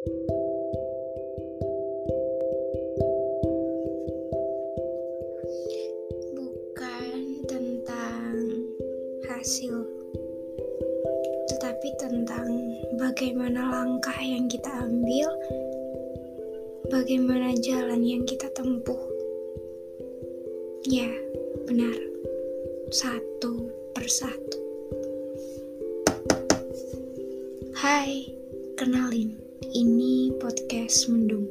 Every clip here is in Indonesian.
Bukan tentang hasil, tetapi tentang bagaimana langkah yang kita ambil, bagaimana jalan yang kita tempuh. Ya, benar, satu persatu. Hai, kenalin, ini podcast Mendung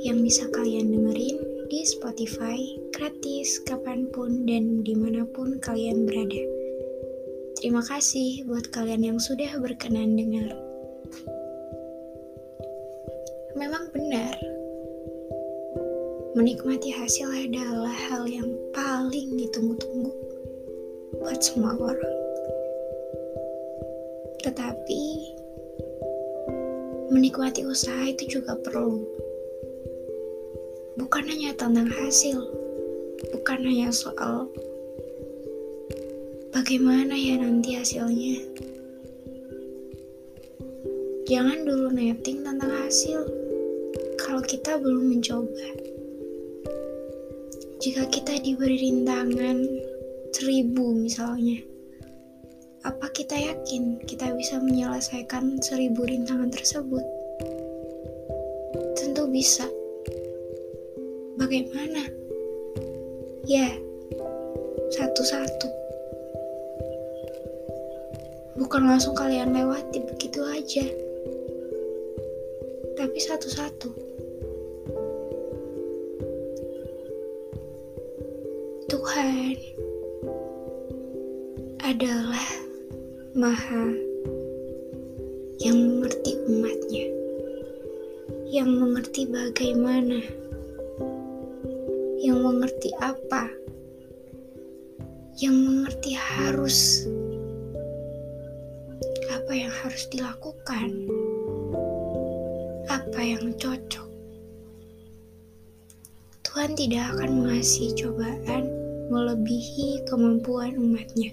yang bisa kalian dengerin di Spotify gratis kapan pun dan di mana pun kalian berada. Terima kasih buat kalian yang sudah berkenan dengar. Memang benar, menikmati hasil adalah hal yang paling ditunggu-tunggu buat semua orang. Tetapi, menikmati usaha itu juga perlu. Bukan hanya tentang hasil, bukan hanya soal bagaimana ya nanti hasilnya. Jangan dulu netting tentang hasil kalau kita belum mencoba. Jika kita diberi rintangan seribu misalnya, kita yakin kita bisa menyelesaikan seribu rintangan tersebut? Tentu bisa. Bagaimana? Ya, satu-satu. Bukan langsung kalian lewati begitu aja. Tapi satu-satu. Tuhan adalah Maha yang mengerti umatnya, yang mengerti bagaimana, yang mengerti apa, yang mengerti harus apa yang harus dilakukan, apa yang cocok. Tuhan tidak akan mengasihi cobaan melebihi kemampuan umatnya.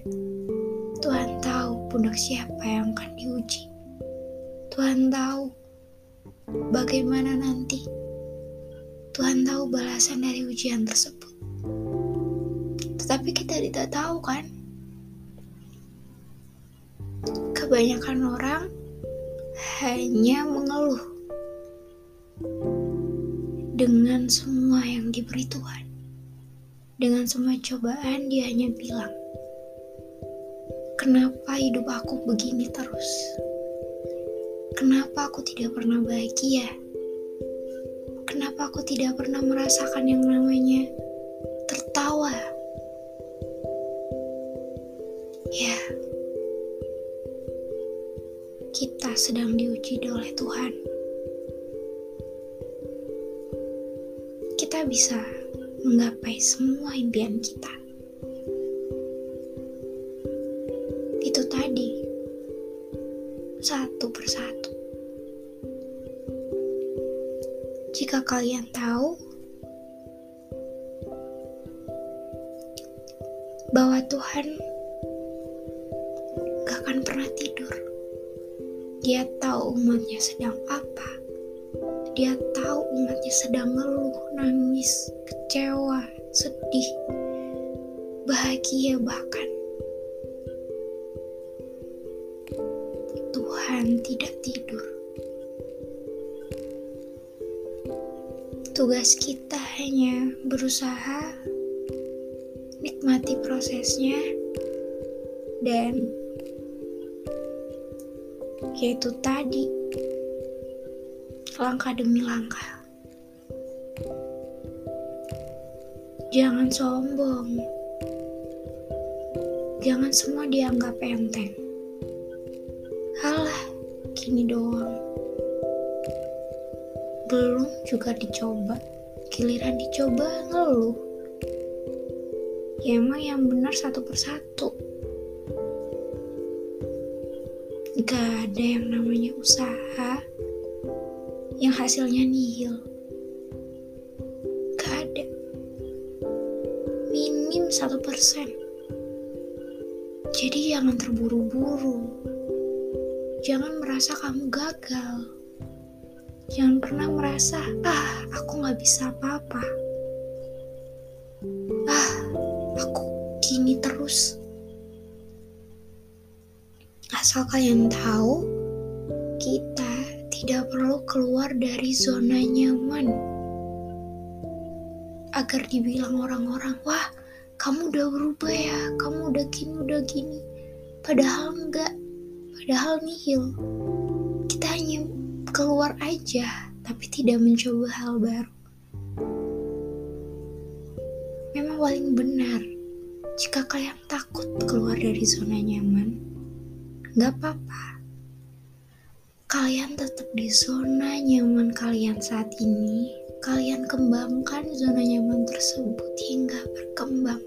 Tuhan tahu pundak siapa yang akan diuji. Tuhan tahu bagaimana nanti. Tuhan tahu balasan dari ujian tersebut. Tetapi kita tidak tahu kan? Kebanyakan orang hanya mengeluh dengan semua yang diberi Tuhan. Dengan semua cobaan dia hanya bilang, Kenapa hidup aku begini terus? Kenapa aku tidak pernah bahagia? Kenapa aku tidak pernah merasakan yang namanya tertawa? Ya, kita sedang diuji oleh Tuhan. Kita bisa menggapai semua impian kita. Satu persatu. Jika kalian tahu bahwa Tuhan gak akan pernah tidur, Dia tahu umatnya sedang apa. Dia tahu umatnya sedang ngeluh, nangis, kecewa, sedih, bahagia bahkan. Tidak tidur. Tugas kita hanya berusaha nikmati prosesnya dan yaitu tadi langkah demi langkah. Jangan sombong. Jangan semua dianggap enteng. Gini doang. Belum juga dicoba. Giliran dicoba ngeluh. Ya emang yang benar satu persatu. Gak ada yang namanya usaha yang hasilnya nihil. Gak ada. Minim satu persen. Jadi jangan terburu-buru. Jangan merasa kamu gagal. Jangan pernah merasa, ah, aku gak bisa apa-apa. Ah, aku gini terus. Asal kalian tahu, kita tidak perlu keluar dari zona nyaman agar dibilang orang-orang, wah kamu udah berubah ya, kamu udah gini, udah gini. Padahal enggak, padahal nihil. Kita hanya keluar aja, tapi tidak mencoba hal baru. Memang paling benar, jika kalian takut keluar dari zona nyaman, nggak apa-apa. Kalian tetap di zona nyaman kalian saat ini. Kalian kembangkan zona nyaman tersebut hingga berkembang.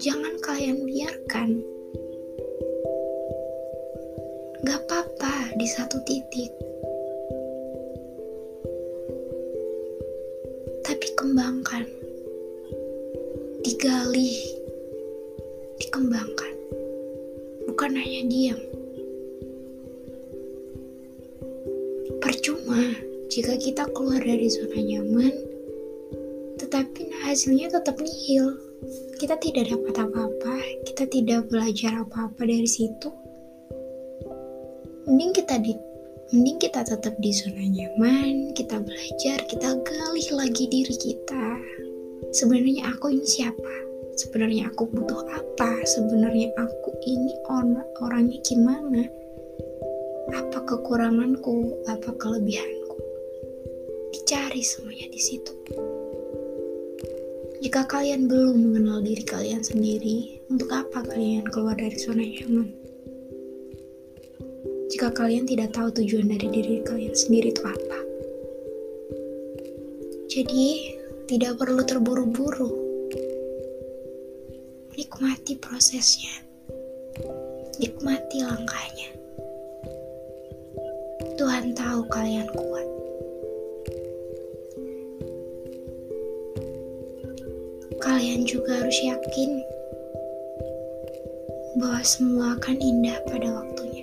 Jangan kalian biarkan. Di satu titik dikembangkan, digali, dikembangkan, bukan hanya diam. Percuma jika kita keluar dari zona nyaman, tetapi hasilnya tetap nihil. Kita tidak dapat apa-apa, kita tidak belajar apa-apa dari situ. Mending kita di mending kita tetap di zona nyaman, kita belajar, kita gali lagi diri kita. Sebenarnya aku ini siapa? Sebenarnya aku butuh apa? Sebenarnya aku ini orang orangnya gimana? Apa kekuranganku? Apa kelebihanku? Dicari semuanya di situ. Jika kalian belum mengenal diri kalian sendiri, untuk apa kalian keluar dari zona nyaman? Jika kalian tidak tahu tujuan dari diri kalian sendiri itu apa. Jadi, tidak perlu terburu-buru. Nikmati prosesnya. Nikmati langkahnya. Tuhan tahu kalian kuat. Kalian juga harus yakin bahwa semua akan indah pada waktunya.